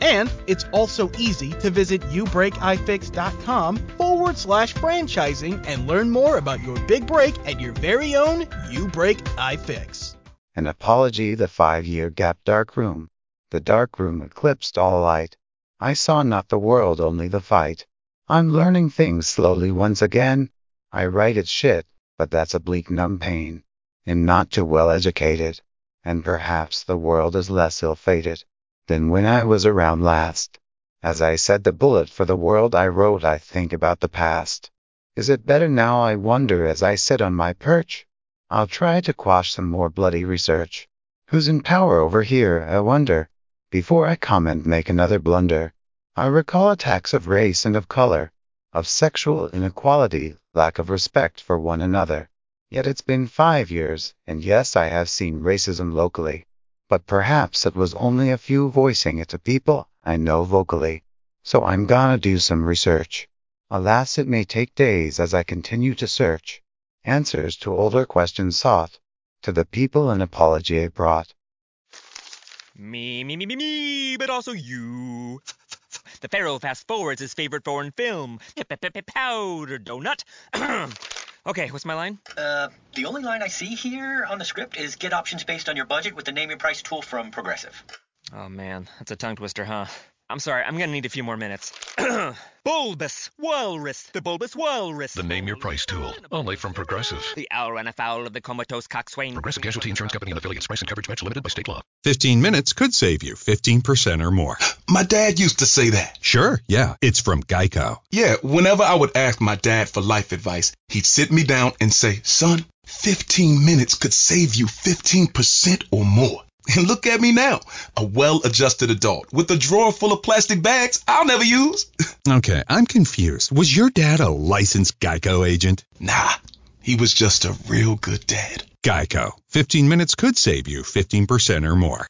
And it's also easy to visit youbreakifix.com forward slash franchising and learn more about your big break at your very own You Break iFix. An apology the five year gap dark room. The dark room eclipsed all light. I saw not the world, only the fight. I'm learning things slowly once again. I write it shit, but that's a bleak numb pain. Am not too well educated, and perhaps the world is less ill-fated than when I was around last. As I said the bullet for the world I wrote I think about the past. Is it better now I wonder as I sit on my perch? I'll try to quash some more bloody research. Who's in power over here, I wonder? Before I comment, make another blunder. I recall attacks of race and of color, of sexual inequality, lack of respect for one another. Yet it's been five years, and yes, I have seen racism locally. But perhaps it was only a few voicing it to people I know vocally. So I'm gonna do some research. Alas, it may take days as I continue to search answers to older questions sought. To the people an apology I brought. Me, me, me, me, me, but also you. The Pharaoh fast forwards his favorite foreign film, Powder Donut. okay, what's my line? Uh, the only line I see here on the script is get options based on your budget with the name and price tool from Progressive. Oh man, that's a tongue twister, huh? I'm sorry, I'm gonna need a few more minutes. bulbous Walrus, the Bulbous Walrus. The name your price tool, only from Progressive. The owl ran afoul of the comatose coxswain. Progressive Casualty Insurance Company and affiliates. Price and coverage match limited by state law. 15 minutes could save you 15% or more. My dad used to say that. Sure, yeah, it's from Geico. Yeah, whenever I would ask my dad for life advice, he'd sit me down and say, son, 15 minutes could save you 15% or more. And look at me now, a well adjusted adult with a drawer full of plastic bags I'll never use. Okay, I'm confused. Was your dad a licensed Geico agent? Nah, he was just a real good dad. Geico. 15 minutes could save you 15% or more.